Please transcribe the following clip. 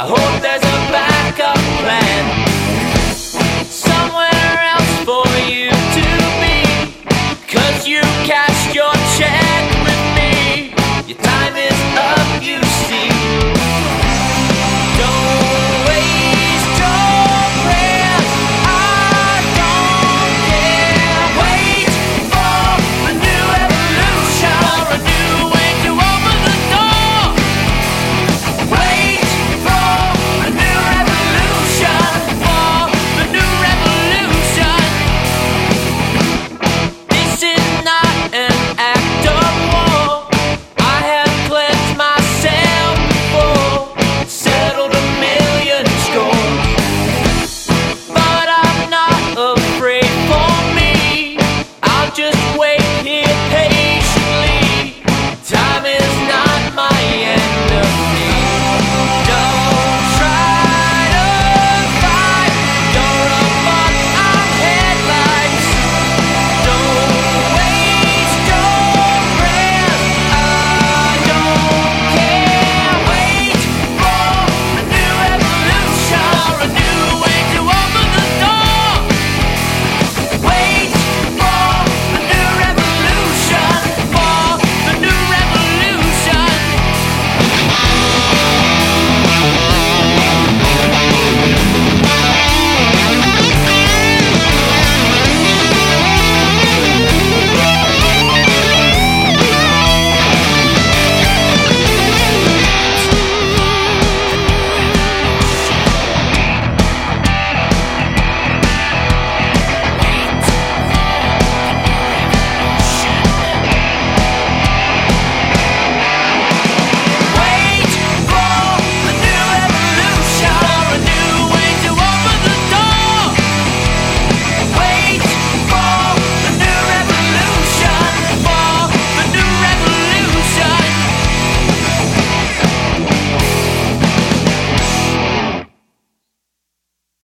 I hope